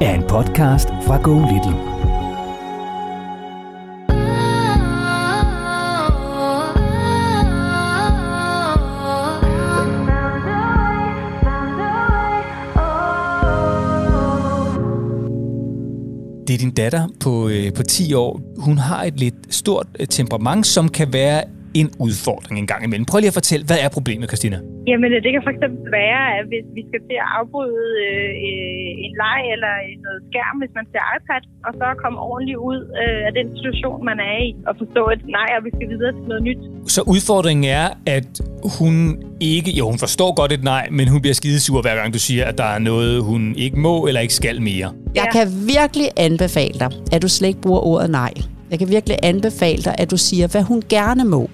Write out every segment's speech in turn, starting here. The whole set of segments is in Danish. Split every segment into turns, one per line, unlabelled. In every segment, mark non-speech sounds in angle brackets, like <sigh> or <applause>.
er en podcast fra Go Little.
Det er din datter på, øh, på 10 år. Hun har et lidt stort øh, temperament, som kan være en udfordring en gang imellem. Prøv lige at fortælle, hvad er problemet, Christina?
Jamen, det kan fx være, at hvis vi skal til at afbryde øh, en leg eller noget skærm, hvis man ser iPad, og så komme ordentligt ud øh, af den situation, man er i, og forstå et nej, og vi skal videre til noget nyt.
Så udfordringen er, at hun ikke... Jo, hun forstår godt et nej, men hun bliver skidesur, hver gang du siger, at der er noget, hun ikke må eller ikke skal mere.
Jeg kan virkelig anbefale dig, at du slet ikke bruger ordet nej. Jeg kan virkelig anbefale dig, at du siger, hvad hun gerne må.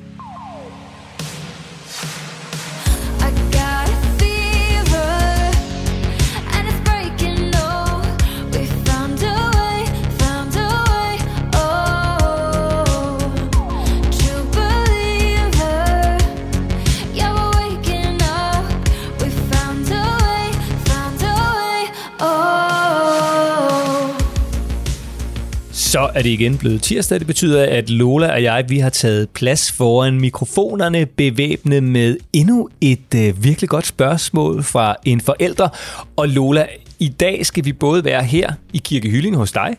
Så er det igen blevet tirsdag. Det betyder, at Lola og jeg vi har taget plads foran mikrofonerne, bevæbnet med endnu et øh, virkelig godt spørgsmål fra en forælder. Og Lola, i dag skal vi både være her i Kirke Hylling hos dig,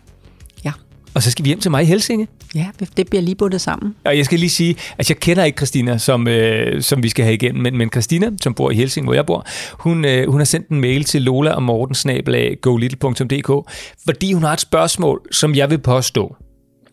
og så skal vi hjem til mig i Helsinge.
Ja, det bliver lige bundet sammen.
Og jeg skal lige sige, at jeg kender ikke Christina, som, øh, som vi skal have igennem, men, men Christina, som bor i Helsinge, hvor jeg bor, hun, øh, hun har sendt en mail til Lola og Morten golittle.dk, fordi hun har et spørgsmål, som jeg vil påstå,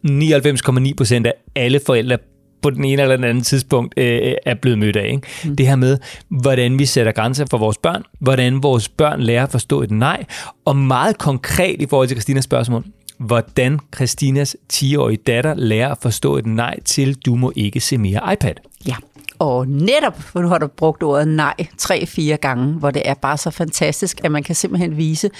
99,9% af alle forældre på den ene eller den anden tidspunkt øh, er blevet mødt af. Ikke? Mm. Det her med, hvordan vi sætter grænser for vores børn, hvordan vores børn lærer at forstå et nej, og meget konkret i forhold til Christinas spørgsmål, hvordan Christinas 10-årige datter lærer at forstå et nej til, du må ikke se mere iPad.
Ja. Og netop, for nu har du brugt ordet nej tre-fire gange, hvor det er bare så fantastisk, at man kan simpelthen vise,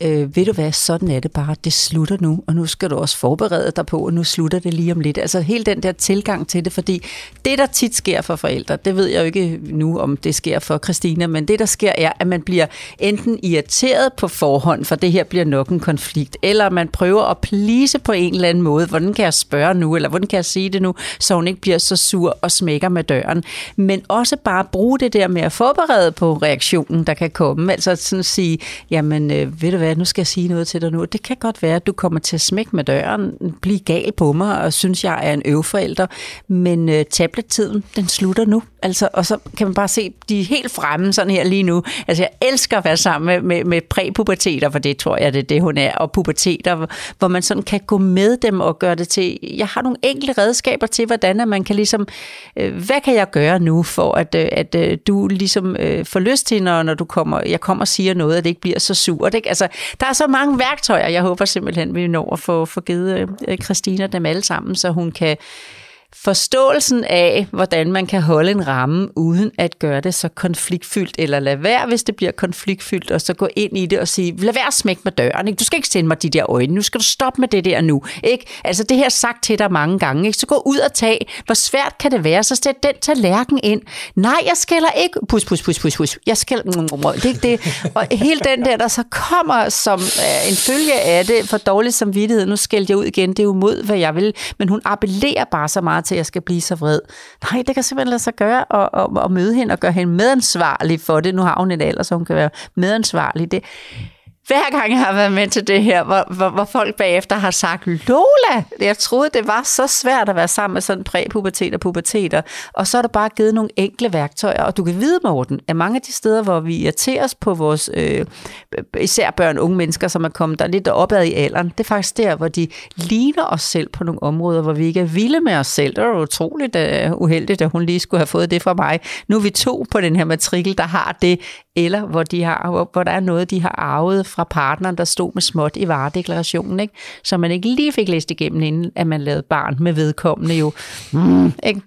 øh, ved du hvad, sådan er det bare, det slutter nu, og nu skal du også forberede dig på, og nu slutter det lige om lidt. Altså hele den der tilgang til det, fordi det, der tit sker for forældre, det ved jeg jo ikke nu, om det sker for Christina, men det, der sker, er, at man bliver enten irriteret på forhånd, for det her bliver nok en konflikt, eller man prøver at plise på en eller anden måde, hvordan kan jeg spørge nu, eller hvordan kan jeg sige det nu, så hun ikke bliver så sur og smækker med døren men også bare bruge det der med at forberede på reaktionen, der kan komme. Altså sådan at sige, jamen øh, ved du hvad, nu skal jeg sige noget til dig nu. Det kan godt være, at du kommer til at smække med døren, blive gal på mig og synes, jeg er en øvforælder, men øh, tablettiden, den slutter nu. Altså, og så kan man bare se, de er helt fremme sådan her lige nu. Altså jeg elsker at være sammen med, med, med præpuberteter, for det tror jeg, det er det, hun er, og puberteter, hvor man sådan kan gå med dem og gøre det til, jeg har nogle enkle redskaber til, hvordan man kan ligesom, øh, hvad kan jeg gøre nu, for at, øh, at, at du ligesom øh, får lyst til, når, når du kommer, jeg kommer og siger noget, at det ikke bliver så surt. Ikke? Altså, der er så mange værktøjer, jeg håber simpelthen, vi når at få, få givet øh, Christina dem alle sammen, så hun kan forståelsen af, hvordan man kan holde en ramme, uden at gøre det så konfliktfyldt, eller lade være, hvis det bliver konfliktfyldt, og så gå ind i det og sige, lad være at smække med døren, ikke? du skal ikke sende mig de der øjne, nu skal du stoppe med det der nu. Ikke? Altså det her sagt til dig mange gange, ikke? så gå ud og tag, hvor svært kan det være, så sæt den tallerken ind. Nej, jeg skælder ikke, pus, pus, pus, pus, pus, jeg skælder, <laughs> det er ikke det. Og hele den der, der så kommer som øh, en følge af det, for dårlig samvittighed, nu skældte jeg ud igen, det er jo mod, hvad jeg vil, men hun appellerer bare så meget til, at jeg skal blive så vred. Nej, det kan simpelthen lade sig gøre at, at, at møde hende og gøre hende medansvarlig for det. Nu har hun en alder, så hun kan være medansvarlig. Det, hver gang jeg har været med til det her, hvor, hvor, hvor folk bagefter har sagt, Lola, jeg troede, det var så svært at være sammen med sådan præpubertet og puberteter, og så er der bare givet nogle enkle værktøjer, og du kan vide, Morten, at mange af de steder, hvor vi irriterer os på vores, øh, især børn og unge mennesker, som er kommet der lidt opad i alderen, det er faktisk der, hvor de ligner os selv på nogle områder, hvor vi ikke er vilde med os selv. Det er utroligt uh, uheldigt, at hun lige skulle have fået det fra mig. Nu er vi to på den her matrikel, der har det, eller hvor, de har, hvor, hvor der er noget, de har arvet fra partneren, der stod med småt i varedeklarationen, ikke? så man ikke lige fik læst igennem, inden at man lavede barn med vedkommende jo. Mm, ikke?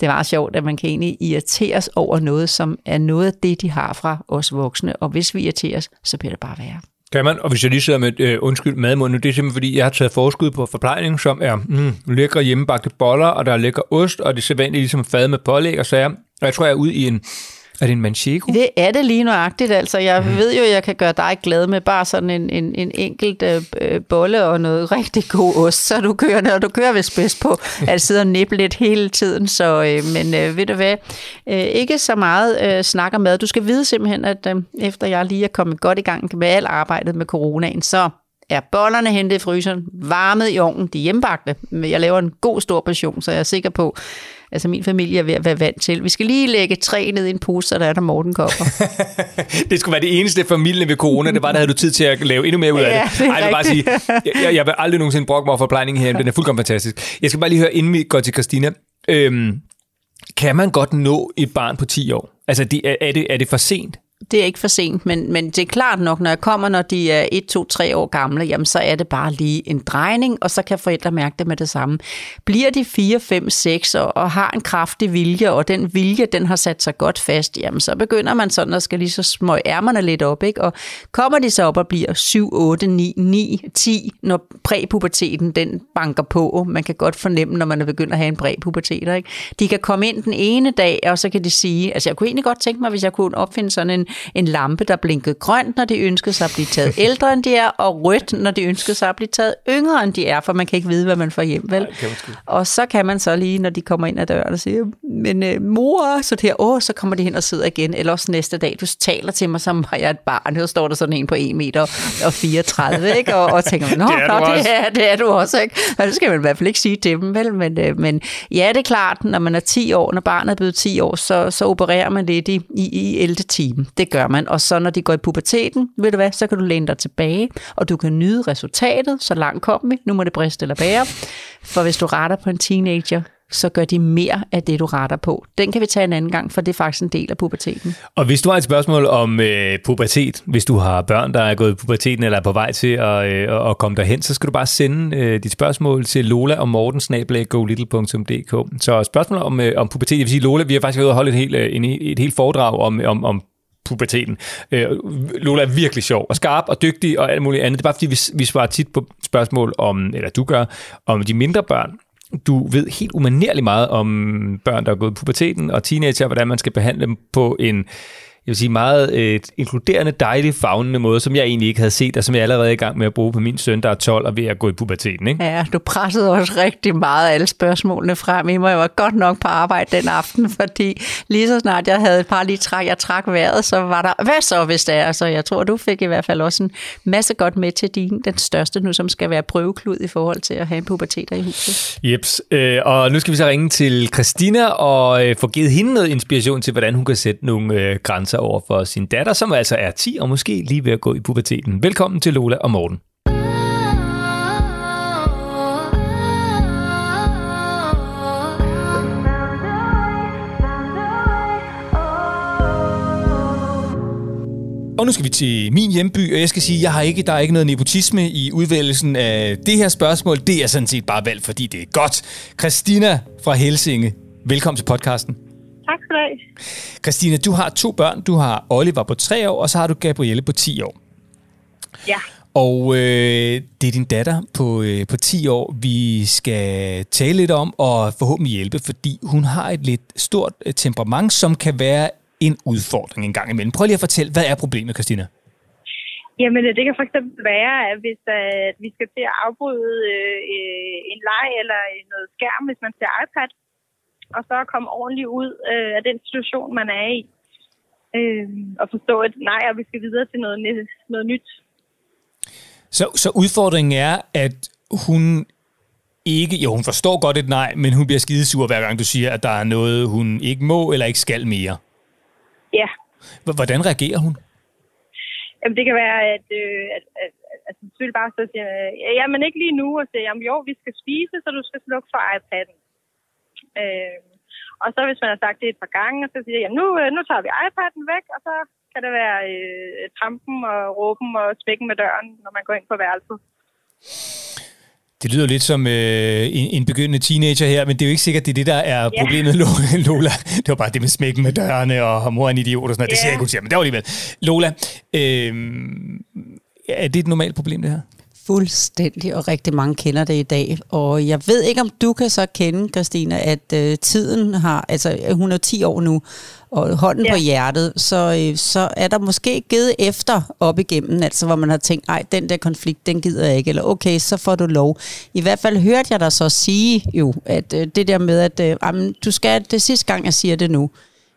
Det var sjovt, at man kan egentlig irriteres over noget, som er noget af det, de har fra os voksne, og hvis vi irriteres, så bliver det bare værre.
Kan man, og hvis jeg lige sidder med øh, undskyld madmund, det er simpelthen fordi, jeg har taget forskud på forplejning, som er mm, lækre hjemmebagte boller, og der er lækker ost, og det er sædvanligt ligesom fad med pålæg og sager. Og jeg tror, jeg er ude i en er det en manchego?
Det er det lige nøjagtigt. Altså, jeg mm. ved jo, at jeg kan gøre dig glad med bare sådan en, en, en enkelt øh, bolle og noget rigtig god ost, så du kører, når du kører vist bedst på at sidde og nippe lidt hele tiden. Så, øh, men øh, ved du hvad, øh, ikke så meget øh, snakker mad. Du skal vide simpelthen, at øh, efter jeg lige er kommet godt i gang med alt arbejdet med coronaen, så er bollerne hentet i fryseren, varmet i ovnen, de hjemmebagte. Jeg laver en god stor portion, så jeg er sikker på, altså min familie er ved at være vant til. Vi skal lige lægge tre ned i en pose, så der er der Morten kopper. <laughs>
det skulle være det eneste familie ved corona, det var, der havde du tid til at lave endnu mere ud af ja, det. det Ej, jeg vil bare sige, jeg, jeg, vil aldrig nogensinde brokke mig for forplejningen her, den er fuldkommen fantastisk. Jeg skal bare lige høre, inden vi går til Christina, øhm, kan man godt nå et barn på 10 år? Altså, det, er, det, er det for sent?
Det er ikke for sent, men, men det er klart nok, når jeg kommer, når de er 1, 2, 3 år gamle, jamen så er det bare lige en drejning, og så kan forældre mærke det med det samme. Bliver de 4, 5, 6 og, og har en kraftig vilje, og den vilje, den har sat sig godt fast, jamen så begynder man sådan at skal lige så smøge ærmerne lidt op, ikke? Og kommer de så op og bliver 7, 8, 9, 9, 10, når præpuberteten den banker på, man kan godt fornemme, når man er begyndt at have en præpubertet, ikke? De kan komme ind den ene dag, og så kan de sige, altså jeg kunne egentlig godt tænke mig, hvis jeg kunne opfinde sådan en en, lampe, der blinkede grønt, når de ønskede sig at blive taget ældre, end de er, og rødt, når de ønskede sig at blive taget yngre, end de er, for man kan ikke vide, hvad man får hjem, vel? Nej, og så kan man så lige, når de kommer ind ad døren og siger, men øh, mor, så det her, åh, så kommer de hen og sidder igen, eller også næste dag, du taler til mig, som var jeg et barn, så står der sådan en på 1 meter og 34, ikke? Og, og tænker, nå, <laughs> det er, nå, det, er, det er du også, ikke? Og det skal man i hvert fald ikke sige til dem, vel? Men, øh, men ja, det er klart, når man er 10 år, når barnet er blevet 10 år, så, så opererer man lidt i, i, i 11. time. Det gør man. Og så når de går i puberteten, ved du hvad, så kan du læne dig tilbage, og du kan nyde resultatet, så langt kom vi. Nu må det briste eller bære. For hvis du retter på en teenager, så gør de mere af det, du retter på. Den kan vi tage en anden gang, for det er faktisk en del af puberteten.
Og hvis du har et spørgsmål om øh, pubertet, hvis du har børn, der er gået i puberteten eller er på vej til at, øh, at komme derhen, så skal du bare sende øh, dit spørgsmål til Lola og Morten Så spørgsmål om, øh, om pubertet, jeg vil sige, Lola, vi har faktisk været holde et helt, øh, en, et helt foredrag om, om, om puberteten. Øh, Lola er virkelig sjov og skarp og dygtig og alt muligt andet. Det er bare fordi, vi, vi svarer tit på spørgsmål om, eller du gør, om de mindre børn. Du ved helt umanerligt meget om børn, der er gået i puberteten og teenager, hvordan man skal behandle dem på en jeg vil sige, meget øh, inkluderende, dejlig, fagnende måde, som jeg egentlig ikke havde set, og som jeg allerede er i gang med at bruge på min søn, der er 12 og ved at gå i puberteten. Ikke?
Ja, du pressede også rigtig meget alle spørgsmålene frem i mig. Jeg var godt nok på arbejde den aften, fordi lige så snart jeg havde et par lige træk, jeg trak vejret, så var der, hvad så hvis det er? Så jeg tror, du fik i hvert fald også en masse godt med til din, den største nu, som skal være prøveklud i forhold til at have en puberteter i huset.
Jeps, øh, og nu skal vi så ringe til Christina og øh, få givet hende noget inspiration til, hvordan hun kan sætte nogle øh, grænser sig over for sin datter, som altså er 10 og måske lige ved at gå i puberteten. Velkommen til Lola og Morten. Og nu skal vi til min hjemby, og jeg skal sige, jeg har ikke, der er ikke noget nepotisme i udvælgelsen af det her spørgsmål. Det er sådan set bare valgt, fordi det er godt. Christina fra Helsinge, velkommen til podcasten.
Tak skal du have.
Christine, du har to børn. Du har Oliver på tre år, og så har du Gabrielle på 10 år.
Ja.
Og øh, det er din datter på, øh, på 10 år, vi skal tale lidt om og forhåbentlig hjælpe, fordi hun har et lidt stort øh, temperament, som kan være en udfordring en gang imellem. Prøv lige at fortælle, hvad er problemet, Christina?
Jamen, det kan for eksempel være, at hvis at vi skal til at afbryde øh, øh en leg eller noget skærm, hvis man ser iPad, og så komme ordentligt ud øh, af den situation, man er i. Øh, og forstå, at nej, og vi skal videre til noget, noget nyt.
Så, så udfordringen er, at hun ikke, jo hun forstår godt et nej, men hun bliver skidesur hver gang du siger, at der er noget, hun ikke må eller ikke skal mere.
Ja.
Hvordan reagerer hun?
Jamen, det kan være, at, øh, at, at, at, at selvfølgelig bare så siger, ja, men ikke lige nu, og siger, jamen jo, vi skal spise, så du skal slukke for iPad'en. Øh, og så hvis man har sagt det et par gange, så siger jeg, nu, øh, nu tager vi iPad'en væk, og så kan det være øh, trampen og råben og spækken med døren, når man går ind på værelset.
Det lyder lidt som øh, en, en begyndende teenager her, men det er jo ikke sikkert, det er det, der er yeah. problemet, <laughs> Lola. Det var bare det med smækken med dørene, og mor er en idiot og sådan noget. Yeah. Det siger jeg ikke, hun siger, men det var alligevel. Lola, øh, er det et normalt problem, det her?
Fuldstændig, og rigtig mange kender det i dag. Og jeg ved ikke, om du kan så kende, Christina, at øh, tiden har, altså hun er 10 år nu, og hånden ja. på hjertet, så, øh, så er der måske givet efter op igennem, altså hvor man har tænkt, ej, den der konflikt, den gider jeg ikke, eller okay, så får du lov. I hvert fald hørte jeg dig så sige jo, at øh, det der med, at øh, jamen, du skal, det sidste gang, jeg siger det nu,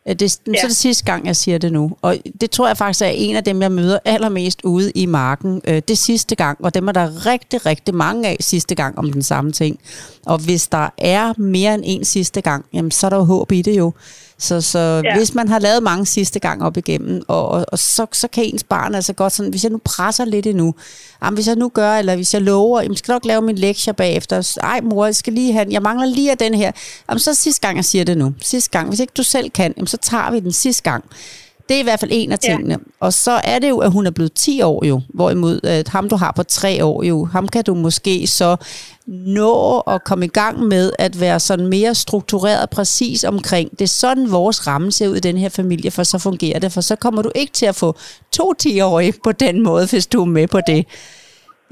det, ja. Så er det sidste gang, jeg siger det nu. Og det tror jeg faktisk er en af dem, jeg møder allermest ude i marken. Øh, det sidste gang, og dem er der rigtig, rigtig mange af sidste gang om den samme ting. Og hvis der er mere end en sidste gang, jamen, så er der jo håb i det jo. Så, så ja. hvis man har lavet mange sidste gang op igennem, og, og, og så, så kan ens barn altså godt sådan, hvis jeg nu presser lidt endnu, jamen, hvis jeg nu gør, eller hvis jeg lover, jamen, skal nok lave min lektier bagefter, ej mor, jeg skal lige have den, jeg mangler lige af den her, jamen, så sidste gang, jeg siger det nu, sidste gang, hvis ikke du selv kan, jamen, så tager vi den sidste gang. Det er i hvert fald en af tingene. Ja. Og så er det jo, at hun er blevet 10 år jo, hvorimod at ham, du har på 3 år jo, ham kan du måske så nå at komme i gang med at være sådan mere struktureret præcis omkring. Det er sådan, vores ramme ser ud i den her familie, for så fungerer det. For så kommer du ikke til at få to 10-årige på den måde, hvis du er med på det.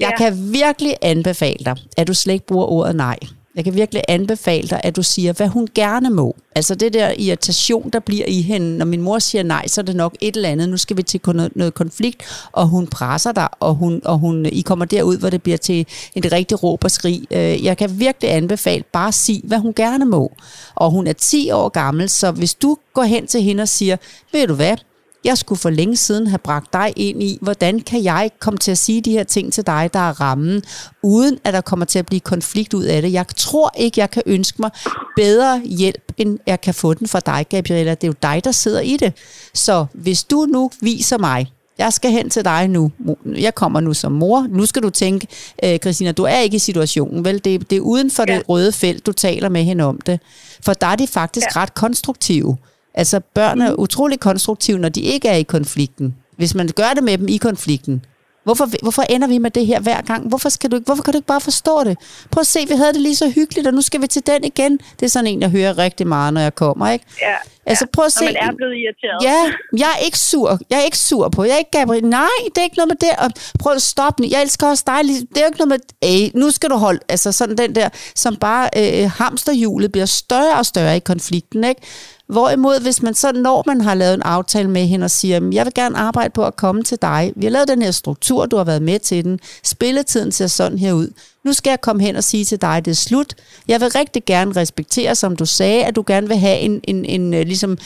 Jeg ja. kan virkelig anbefale dig, at du slet ikke bruger ordet nej. Jeg kan virkelig anbefale dig, at du siger, hvad hun gerne må. Altså det der irritation, der bliver i hende. Når min mor siger nej, så er det nok et eller andet. Nu skal vi til noget, noget konflikt, og hun presser dig, og, hun, og hun, I kommer derud, hvor det bliver til et rigtig råb og skrig. Øh, jeg kan virkelig anbefale, bare sige, hvad hun gerne må. Og hun er 10 år gammel, så hvis du går hen til hende og siger, ved du hvad, jeg skulle for længe siden have bragt dig ind i, hvordan kan jeg komme til at sige de her ting til dig, der er rammen, uden at der kommer til at blive konflikt ud af det. Jeg tror ikke, jeg kan ønske mig bedre hjælp, end jeg kan få den fra dig, Gabriella. Det er jo dig, der sidder i det. Så hvis du nu viser mig, jeg skal hen til dig nu. Jeg kommer nu som mor. Nu skal du tænke, øh, Christina, du er ikke i situationen, vel? Det, det er uden for ja. det røde felt, du taler med hende om det. For der er de faktisk ja. ret konstruktive. Altså børn er utrolig konstruktive, når de ikke er i konflikten. Hvis man gør det med dem i konflikten. Hvorfor, hvorfor ender vi med det her hver gang? Hvorfor, skal du ikke, hvorfor kan du ikke bare forstå det? Prøv at se, vi havde det lige så hyggeligt, og nu skal vi til den igen. Det er sådan en, jeg hører rigtig meget, når jeg kommer, ikke?
Ja.
Altså prøv at se.
man er blevet irriteret.
Ja, jeg er ikke sur. Jeg er ikke sur på. Jeg er ikke Gabriel. Nej, det er ikke noget med det. Og prøv at stoppe nu. Jeg elsker også dig. Det er ikke noget med, Ej, nu skal du holde. Altså sådan den der, som bare øh, hamsterhjulet bliver større og større i konflikten, ikke? Hvorimod, hvis man så, når man har lavet en aftale med hende og siger, jeg vil gerne arbejde på at komme til dig. Vi har lavet den her struktur, du har været med til den. Spilletiden ser sådan her ud. Nu skal jeg komme hen og sige til dig, det er slut. Jeg vil rigtig gerne respektere, som du sagde, at du gerne vil have en, en, en, øh, ligesom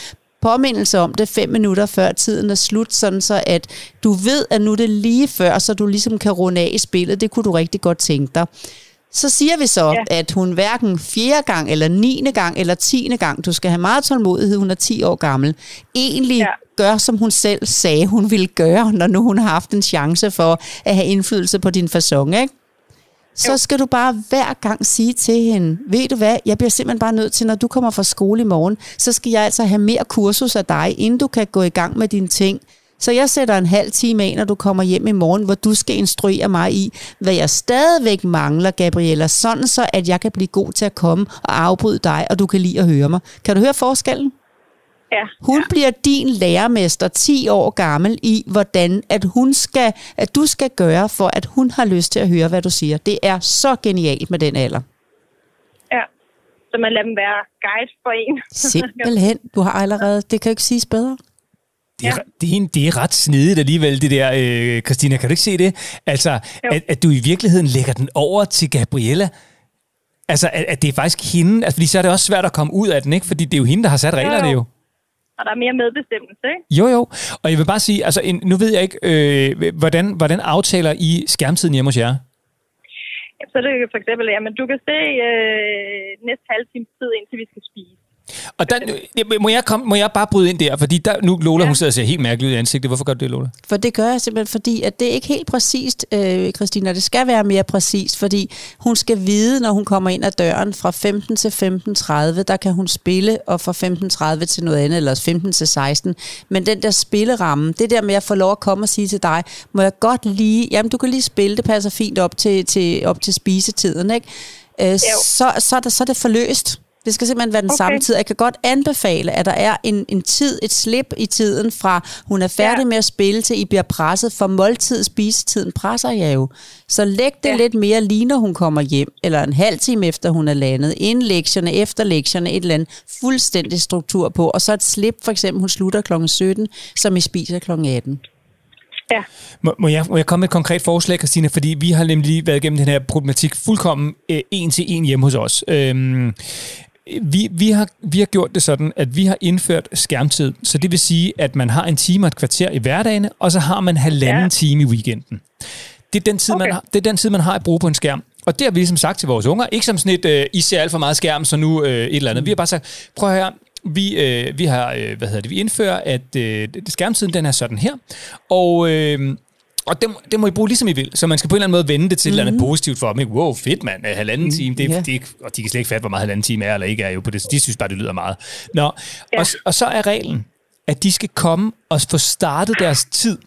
påmindelse om det fem minutter før tiden er slut, sådan så at du ved, at nu er det lige før, så du ligesom kan runde af i spillet. Det kunne du rigtig godt tænke dig. Så siger vi så, ja. at hun hverken fjerde gang, eller niende gang, eller tiende gang, du skal have meget tålmodighed, hun er 10 år gammel, egentlig ja. gør, som hun selv sagde, hun ville gøre, når nu hun har haft en chance for at have indflydelse på din fasong, ikke? Så skal du bare hver gang sige til hende, ved du hvad, jeg bliver simpelthen bare nødt til, når du kommer fra skole i morgen, så skal jeg altså have mere kursus af dig, inden du kan gå i gang med dine ting. Så jeg sætter en halv time af, når du kommer hjem i morgen, hvor du skal instruere mig i, hvad jeg stadigvæk mangler, Gabriella, sådan så, at jeg kan blive god til at komme og afbryde dig, og du kan lide at høre mig. Kan du høre forskellen?
Ja.
Hun
ja.
bliver din lærermester 10 år gammel i, hvordan at, hun skal, at du skal gøre, for at hun har lyst til at høre, hvad du siger. Det er så genialt med den alder.
Ja, så man lader dem være guide for en.
Simpelthen. <laughs> Du har allerede, det kan jo ikke siges bedre.
Det er, ja. det, er, det er ret snedigt alligevel, det der, øh, Christina. Kan du ikke se det? Altså, at, at du i virkeligheden lægger den over til Gabriella. Altså, at, at det er faktisk hende. Altså, fordi så er det også svært at komme ud af den, ikke? Fordi det er jo hende, der har sat reglerne jo. jo.
og der er mere medbestemmelse, ikke?
Jo, jo. Og jeg vil bare sige, altså, en, nu ved jeg ikke, øh, hvordan, hvordan aftaler I skærmtiden hjemme hos jer?
Så er det for eksempel, jamen du kan se øh, næste halve times tid, indtil vi skal spise.
Og der, må, jeg komme, må jeg bare bryde ind der? Fordi der, nu Lola, ja. hun sidder og ser helt mærkeligt ud i ansigtet. Hvorfor gør du det, Lola?
For det gør jeg simpelthen, fordi at det er ikke helt præcist, øh, Christina. Det skal være mere præcist, fordi hun skal vide, når hun kommer ind ad døren fra 15 til 15.30, der kan hun spille, og fra 15.30 til noget andet, eller 15 til 16. Men den der spilleramme, det der med at få lov at komme og sige til dig, må jeg godt lige, jamen du kan lige spille, det passer fint op til, til, op til spisetiden, ikke? Øh, så, så, er det, så er det forløst. Det skal simpelthen være den okay. samme tid. Jeg kan godt anbefale, at der er en, en tid, et slip i tiden fra hun er færdig ja. med at spille til I bliver presset, for måltid spisetiden presser jeg jo. Så læg det ja. lidt mere lige når hun kommer hjem, eller en halv time efter hun er landet, inden lektierne, efter lektierne, et eller andet fuldstændig struktur på, og så et slip, for eksempel hun slutter kl. 17, som I spiser kl. 18.
Ja.
Må, må, jeg, må jeg komme med et konkret forslag, Christina? Fordi vi har nemlig lige været igennem den her problematik fuldkommen øh, en til en hjemme hos os. Øhm, vi, vi, har, vi har gjort det sådan, at vi har indført skærmtid. Så det vil sige, at man har en time og et kvarter i hverdagen, og så har man halvanden ja. time i weekenden. Det er, den tid, okay. man har, det er den tid, man har at bruge på en skærm. Og det har vi ligesom sagt til vores unger. Ikke som sådan et, øh, I ser alt for meget skærm, så nu øh, et eller andet. Vi har bare sagt, prøv at høre, vi, øh, vi har, øh, hvad hedder det, vi indfører, at øh, skærmtiden den er sådan her. Og... Øh, og det, det må I bruge ligesom I vil. Så man skal på en eller anden måde vende det til mm-hmm. et eller andet mhm. positivt for dem. Wow, fedt mand, halvanden mm, time. Det, yeah. det, og de kan slet ikke fatte, hvor meget halvanden time er eller ikke er jo på det. De synes bare, det lyder meget. Nå, ja. og, og så er reglen, at de skal komme og få startet deres tid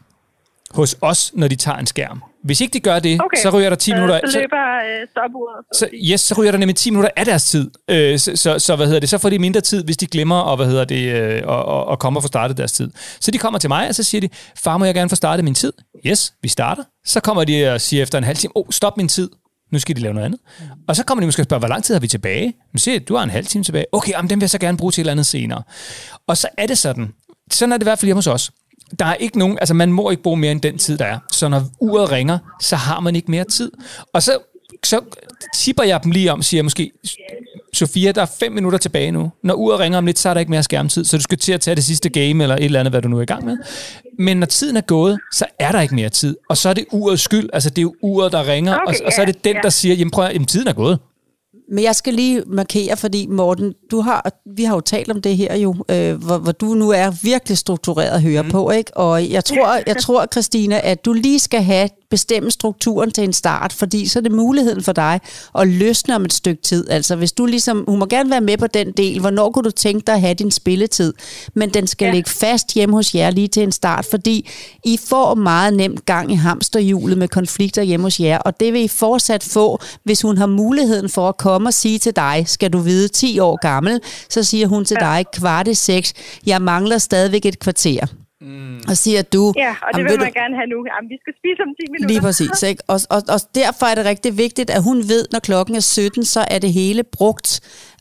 hos os, når de tager en skærm. Hvis ikke de gør det, okay. så ryger der 10 minutter...
Så løber øh, stopuret.
Så, yes, så ryger der nemlig 10 minutter af deres tid. Øh, så, så, så, hvad hedder det, så får de mindre tid, hvis de glemmer og, hvad hedder det, øh, og, og, og kommer og få startet deres tid. Så de kommer til mig, og så siger de, far, må jeg gerne få startet min tid? Yes, vi starter. Så kommer de og siger efter en halv time, oh, stop min tid. Nu skal de lave noget andet. Og så kommer de måske og spørger, hvor lang tid har vi tilbage? Men se, du har en halv time tilbage. Okay, jamen, den vil jeg så gerne bruge til et eller andet senere. Og så er det sådan, sådan er det i hvert fald hjemme hos os der er ikke nogen, altså man må ikke bruge mere end den tid, der er. Så når uret ringer, så har man ikke mere tid. Og så, så tipper jeg dem lige om, siger jeg måske, Sofia, der er fem minutter tilbage nu. Når uret ringer om lidt, så er der ikke mere skærmtid, så du skal til at tage det sidste game eller et eller andet, hvad du nu er i gang med. Men når tiden er gået, så er der ikke mere tid. Og så er det urets skyld. Altså det er jo uret, der ringer, okay, og, og så er det den, der siger, jamen prøv at, jamen, tiden er gået.
Men jeg skal lige markere, fordi Morten, du har, vi har jo talt om det her jo, øh, hvor, hvor du nu er virkelig struktureret at høre mm. på, ikke? Og jeg tror, jeg tror, Christina, at du lige skal have bestemme strukturen til en start, fordi så er det muligheden for dig at løsne om et stykke tid. Altså hvis du ligesom, hun må gerne være med på den del, hvornår kunne du tænke dig at have din spilletid, men den skal ja. ligge fast hjemme hos jer lige til en start, fordi I får meget nemt gang i hamsterhjulet med konflikter hjemme hos jer, og det vil I fortsat få, hvis hun har muligheden for at komme og sige til dig, skal du vide 10 år gammel, så siger hun til ja. dig kvart i seks, jeg mangler stadigvæk et kvarter. Mm. Og siger du...
Ja, og det vil man du, gerne have nu. Jamen, vi skal spise om 10 minutter.
Lige præcis. Ikke? Og, og, og derfor er det rigtig vigtigt, at hun ved, når klokken er 17, så er det hele brugt.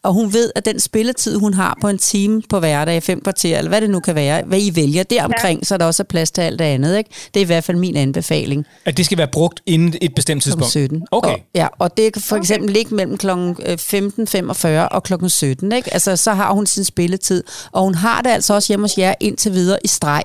Og hun ved, at den spilletid, hun har på en time på hverdag, fem kvarter, eller hvad det nu kan være, hvad I vælger deromkring, ja. så er der også er plads til alt det andet. Ikke? Det er i hvert fald min anbefaling.
At det skal være brugt inden et bestemt tidspunkt?
17.
Okay.
Og, ja, og det kan for eksempel ligge mellem kl. 15.45 og kl. 17. Ikke? Altså, så har hun sin spilletid. Og hun har det altså også hjemme hos jer indtil videre i streg.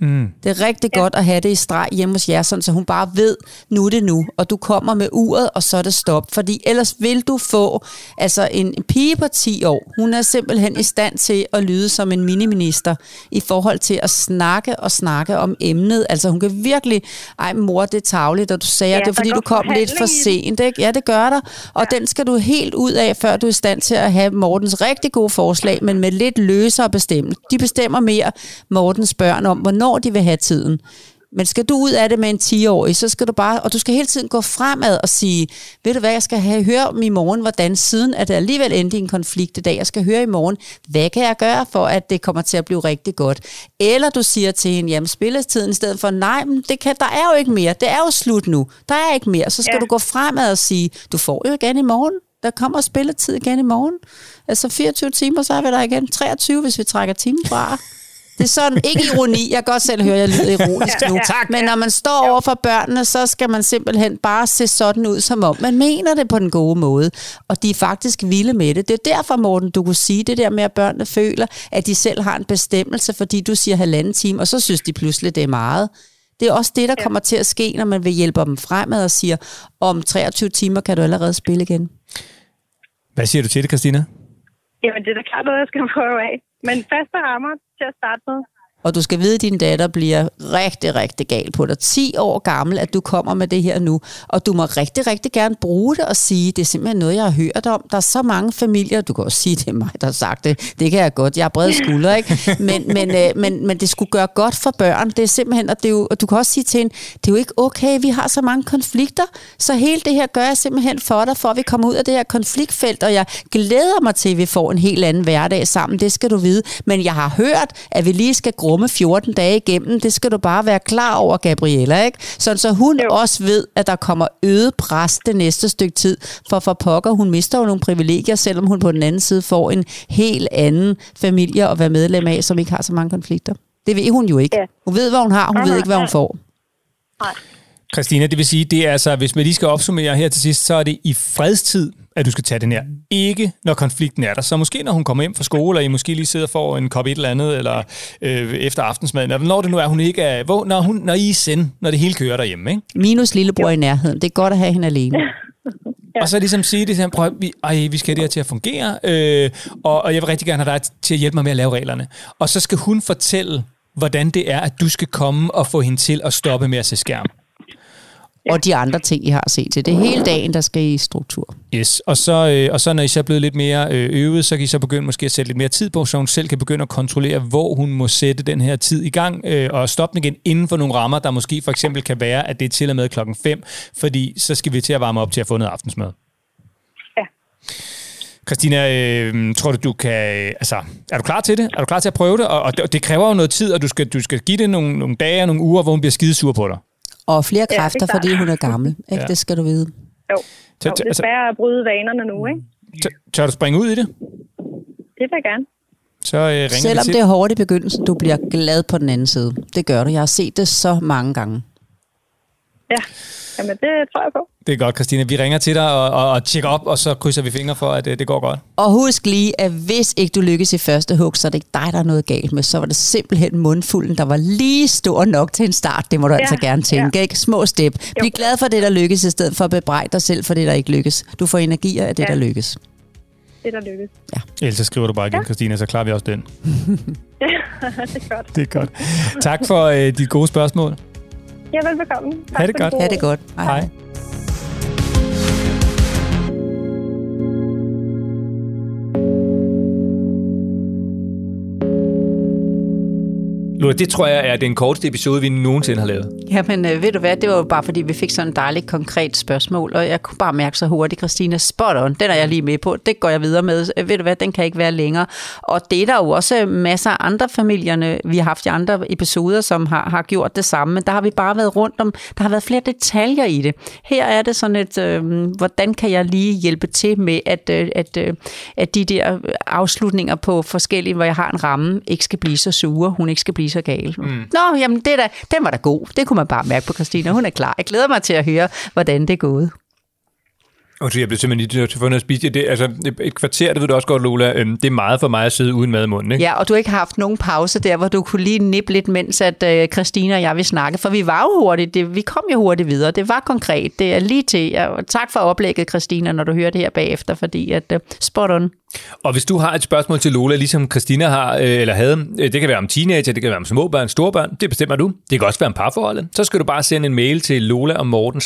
Mm. Det er rigtig ja. godt at have det i streg hjemme hos jer, sådan, så hun bare ved, nu er det nu, og du kommer med uret, og så er det stop. Fordi ellers vil du få altså en, en pige på 10 år, hun er simpelthen i stand til at lyde som en miniminister i forhold til at snakke og snakke om emnet. Altså hun kan virkelig, ej mor, det er tavligt, og du sagde, ja, det er fordi du kom lidt for sent. Ikke? Ja, det gør der. Og ja. den skal du helt ud af, før du er i stand til at have Mortens rigtig gode forslag, men med lidt løsere bestemmelse. De bestemmer mere Mortens børn om, hvornår hvornår de vil have tiden. Men skal du ud af det med en 10-årig, så skal du bare, og du skal hele tiden gå fremad og sige, ved du hvad, jeg skal have, høre om i morgen, hvordan siden, at det alligevel endte i en konflikt i dag, jeg skal høre i morgen, hvad kan jeg gøre for, at det kommer til at blive rigtig godt? Eller du siger til hende, jamen spillestiden, i stedet for, nej, men det kan, der er jo ikke mere, det er jo slut nu, der er ikke mere, så skal ja. du gå fremad og sige, du får jo igen i morgen, der kommer spilletid igen i morgen. Altså 24 timer, så er vi der igen. 23, hvis vi trækker timen fra. Det er sådan, ikke ironi, jeg kan godt selv høre, at jeg lyder ironisk nu.
Ja, tak.
Men når man står over for børnene, så skal man simpelthen bare se sådan ud, som om man mener det på den gode måde. Og de er faktisk vilde med det. Det er derfor, Morten, du kunne sige det der med, at børnene føler, at de selv har en bestemmelse, fordi du siger halvanden time, og så synes de pludselig, det er meget. Det er også det, der
Ja.
kommer til at ske, når man vil hjælpe dem fremad og siger, om 23 timer kan du allerede spille igen.
Hvad siger du til det, Christina?
Jamen, det er da klart noget, jeg skal prøve af. Men faste rammer til at starte med.
Og du skal vide, at din datter bliver rigtig, rigtig gal på dig. 10 år gammel, at du kommer med det her nu. Og du må rigtig, rigtig gerne bruge det og sige, det er simpelthen noget, jeg har hørt om. Der er så mange familier, du kan også sige, det er mig, der har sagt det. Det kan jeg godt, jeg har brede skuldre, ikke? Men, men, øh, men, men det skulle gøre godt for børn. Det er simpelthen, og, det er jo, og du kan også sige til hende, det er jo ikke okay, vi har så mange konflikter. Så hele det her gør jeg simpelthen for dig, for at vi kommer ud af det her konfliktfelt. Og jeg glæder mig til, at vi får en helt anden hverdag sammen. Det skal du vide. Men jeg har hørt, at vi lige skal grumme 14 dage igennem. Det skal du bare være klar over, Gabriella. Ikke? Sådan så hun
Jo.
også ved, at der kommer øget pres det næste stykke tid. For for pokker, hun mister jo nogle privilegier, selvom hun på den anden side får en helt anden familie at være medlem af, som ikke har så mange konflikter. Det ved hun jo ikke.
Ja.
Hun ved, hvad hun har, hun
Nej,
ved
nej,
ikke, hvad hun
nej.
får.
Christina, det vil sige, det er altså, hvis man lige skal opsummere her til sidst, så er det i fredstid, at du skal tage den her. Ikke når konflikten er der. Så måske når hun kommer hjem fra skole, og I måske lige sidder og får en kop et eller andet, eller øh, efter aftensmaden, eller når det nu er, hun ikke er, hvor, når, hun, når I er send, når det hele kører derhjemme, ikke?
Minus lillebror i nærheden. Det er godt at have hende alene.
Ja. Og så ligesom sige det til prøv, at- vi, ej, vi skal have det her til at fungere, øh, og, og jeg vil rigtig gerne have dig til at hjælpe mig med at lave reglerne. Og så skal hun fortælle, hvordan det er, at du skal komme og få hende til at stoppe med at se skærm.
Og de andre ting, I har at se til. Det er hele dagen, der skal i struktur.
Yes, og så, øh, og så når I så er blevet lidt mere øh, øvet, så kan I så begynde måske at sætte lidt mere tid på, så hun selv kan begynde at kontrollere, hvor hun må sætte den her tid i gang, øh, og stoppe den igen inden for nogle rammer, der måske for eksempel kan være, at det er til og med klokken 5, fordi så skal vi til at varme op til at få noget aftensmad.
Ja.
Christina, øh, tror du, du kan... øh, Altså, er du klar til det? Er du klar til at prøve det? Og, og det, det kræver jo noget tid, og du skal, du skal give det nogle, nogle dage og nogle uger, hvor hun bliver skidesur på dig.
Og flere
Ja, er
kræfter,
klart.
fordi hun er gammel. <laughs> Ikke?
Ja.
Ja. Det skal du vide.
Jo. Jo det er
altså,
svært at bryde vanerne nu, ikke?
tør, du springe ud i det?
Det vil jeg gerne.
Så øh, ringer
Selvom det er hårdt i begyndelsen, du bliver glad på den anden side. Det gør du. Jeg har set det så mange gange.
Ja. Jamen, det tror jeg på.
Det er godt, Christina. Vi ringer til dig og, og, og tjekker op, og så krydser vi fingre for, at øh, det går godt.
Og husk lige, at hvis ikke du lykkes i første hug, så er det ikke dig, der er noget galt med. Så var det simpelthen mundfulden, der var lige stor nok til en start. Det må du ja. altså gerne tænke. Ja. Ikke? Små step. Bliv glad for det, der lykkes, i stedet for at bebrejde dig selv for det, der ikke lykkes. Du får energier af det,
Ja.
der lykkes.
Det er der lykkes.
Ellers så skriver du bare igen, Christina, så klarer vi også den. <laughs> <laughs>
det er godt.
Det er godt. Tak for øh, dit gode spørgsmål.
Ja, velbekomme. Tak
Ha' det godt.
Ha' det godt.
Hej. Luna, det tror jeg er den korteste episode, vi nogensinde har lavet.
Jamen, øh, ved du hvad, det var jo bare fordi, vi fik sådan et dejligt konkret spørgsmål, og jeg kunne bare mærke så hurtigt, Christina, spot on, den er jeg lige med på, det går jeg videre med. Øh, Ved du hvad, den kan ikke være længere. Og det er der jo også øh, masser af andre familierne, vi har haft i andre episoder, som har, har gjort det samme, men der har vi bare været rundt om, der har været flere detaljer i det. Her er det sådan et, øh, hvordan kan jeg lige hjælpe til med, at, øh, at, øh, at de der øh, afslutninger på forskellige, hvor jeg har en ramme, ikke skal blive så sure, hun ikke skal blive så gal. Mm. Nå, jamen det er da, den var da god. Det kunne man bare mærke på Christina. Hun er klar. Jeg glæder mig til at høre, hvordan det er gået.
Og så jeg blev simpelthen lige nødt til at få noget at spise. Det, altså, et kvarter, det ved du også godt, Lola, øhm, det er meget for mig at sidde uden mad i munden. Ikke?
Ja, og du har ikke haft nogen pause der, hvor du kunne lige nippe lidt, mens at øh, Christina og jeg vil snakke. For vi var jo hurtigt, det, vi kom jo hurtigt videre. Det var konkret. Det er lige til. Og tak for oplægget, Christina, når du hører det her bagefter, fordi at øh, spot on.
Og hvis du har et spørgsmål til Lola, ligesom Christina har, øh, eller havde, øh, det kan være om teenager, det kan være om småbørn, storbørn, det bestemmer du. Det kan også være om parforholdet. Så skal du bare sende en mail til lola og morten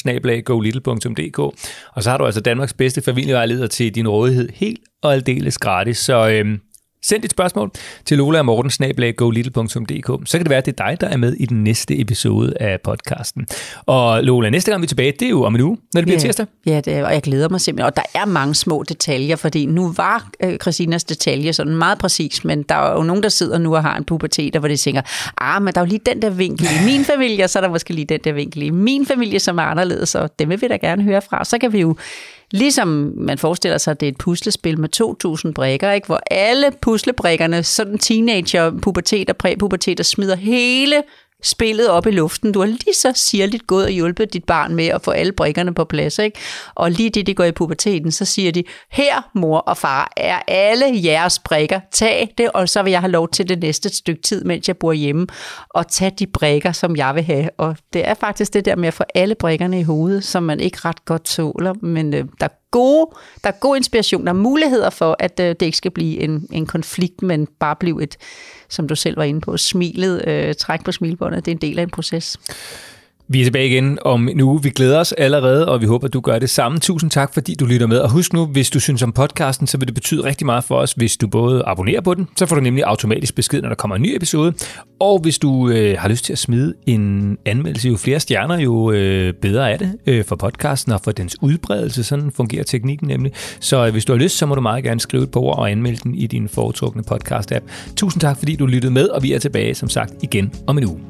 og så har du altså Danmarks bedste familievejleder til din rådighed helt og aldeles gratis. Så øhm, send dit spørgsmål til lola og morten så kan det være, at det er dig, der er med i den næste episode af podcasten. Og Lola, næste gang vi er tilbage, det er jo om en uge, når det bliver
Ja.
tirsdag.
Ja, det er, og jeg glæder mig simpelthen. Og der er mange små detaljer, fordi nu var øh, Christinas detalje sådan meget præcis, men der er jo nogen, der sidder nu og har en pubertet, hvor de tænker, ah, men der er jo lige den der vinkel i min familie, og så er der måske lige den der vinkel i min familie, som er anderledes, og dem vil vi da gerne høre fra. Så kan vi jo Ligesom man forestiller sig, at det er et puslespil med 2.000 brikker, ikke? hvor alle puslebrikkerne, sådan teenager, pubertet og præpubertet, smider hele spillet op i luften. Du har lige så sirligt gået og hjulpet dit barn med at få alle brikkerne på plads. Ikke? Og lige det, de går i puberteten, så siger de, her mor og far er alle jeres brikker. Tag det, og så vil jeg have lov til det næste stykke tid, mens jeg bor hjemme, og tage de brikker, som jeg vil have. Og det er faktisk det der med at få alle brikkerne i hovedet, som man ikke ret godt tåler, men øh, der gode, der er god inspiration, der er muligheder for, at øh, det ikke skal blive en, en konflikt, men bare blive et, som du selv var inde på, smilet, øh, træk på smilbåndet. Det er en del af en proces.
Vi er tilbage igen om en uge. Vi glæder os allerede, og vi håber, du gør det samme. Tusind tak, fordi du lytter med. Og husk nu, hvis du synes om podcasten, så vil det betyde rigtig meget for os, hvis du både abonnerer på den, så får du nemlig automatisk besked, når der kommer en ny episode. Og hvis du øh, har lyst til at smide en anmeldelse, jo flere stjerner, jo øh, bedre er det øh, for podcasten og for dens udbredelse. Sådan fungerer teknikken nemlig. Så øh, hvis du har lyst, så må du meget gerne skrive et par ord og anmelde den i din foretrukne podcast-app. Tusind tak, fordi du lyttede med, og vi er tilbage, som sagt, igen om en uge.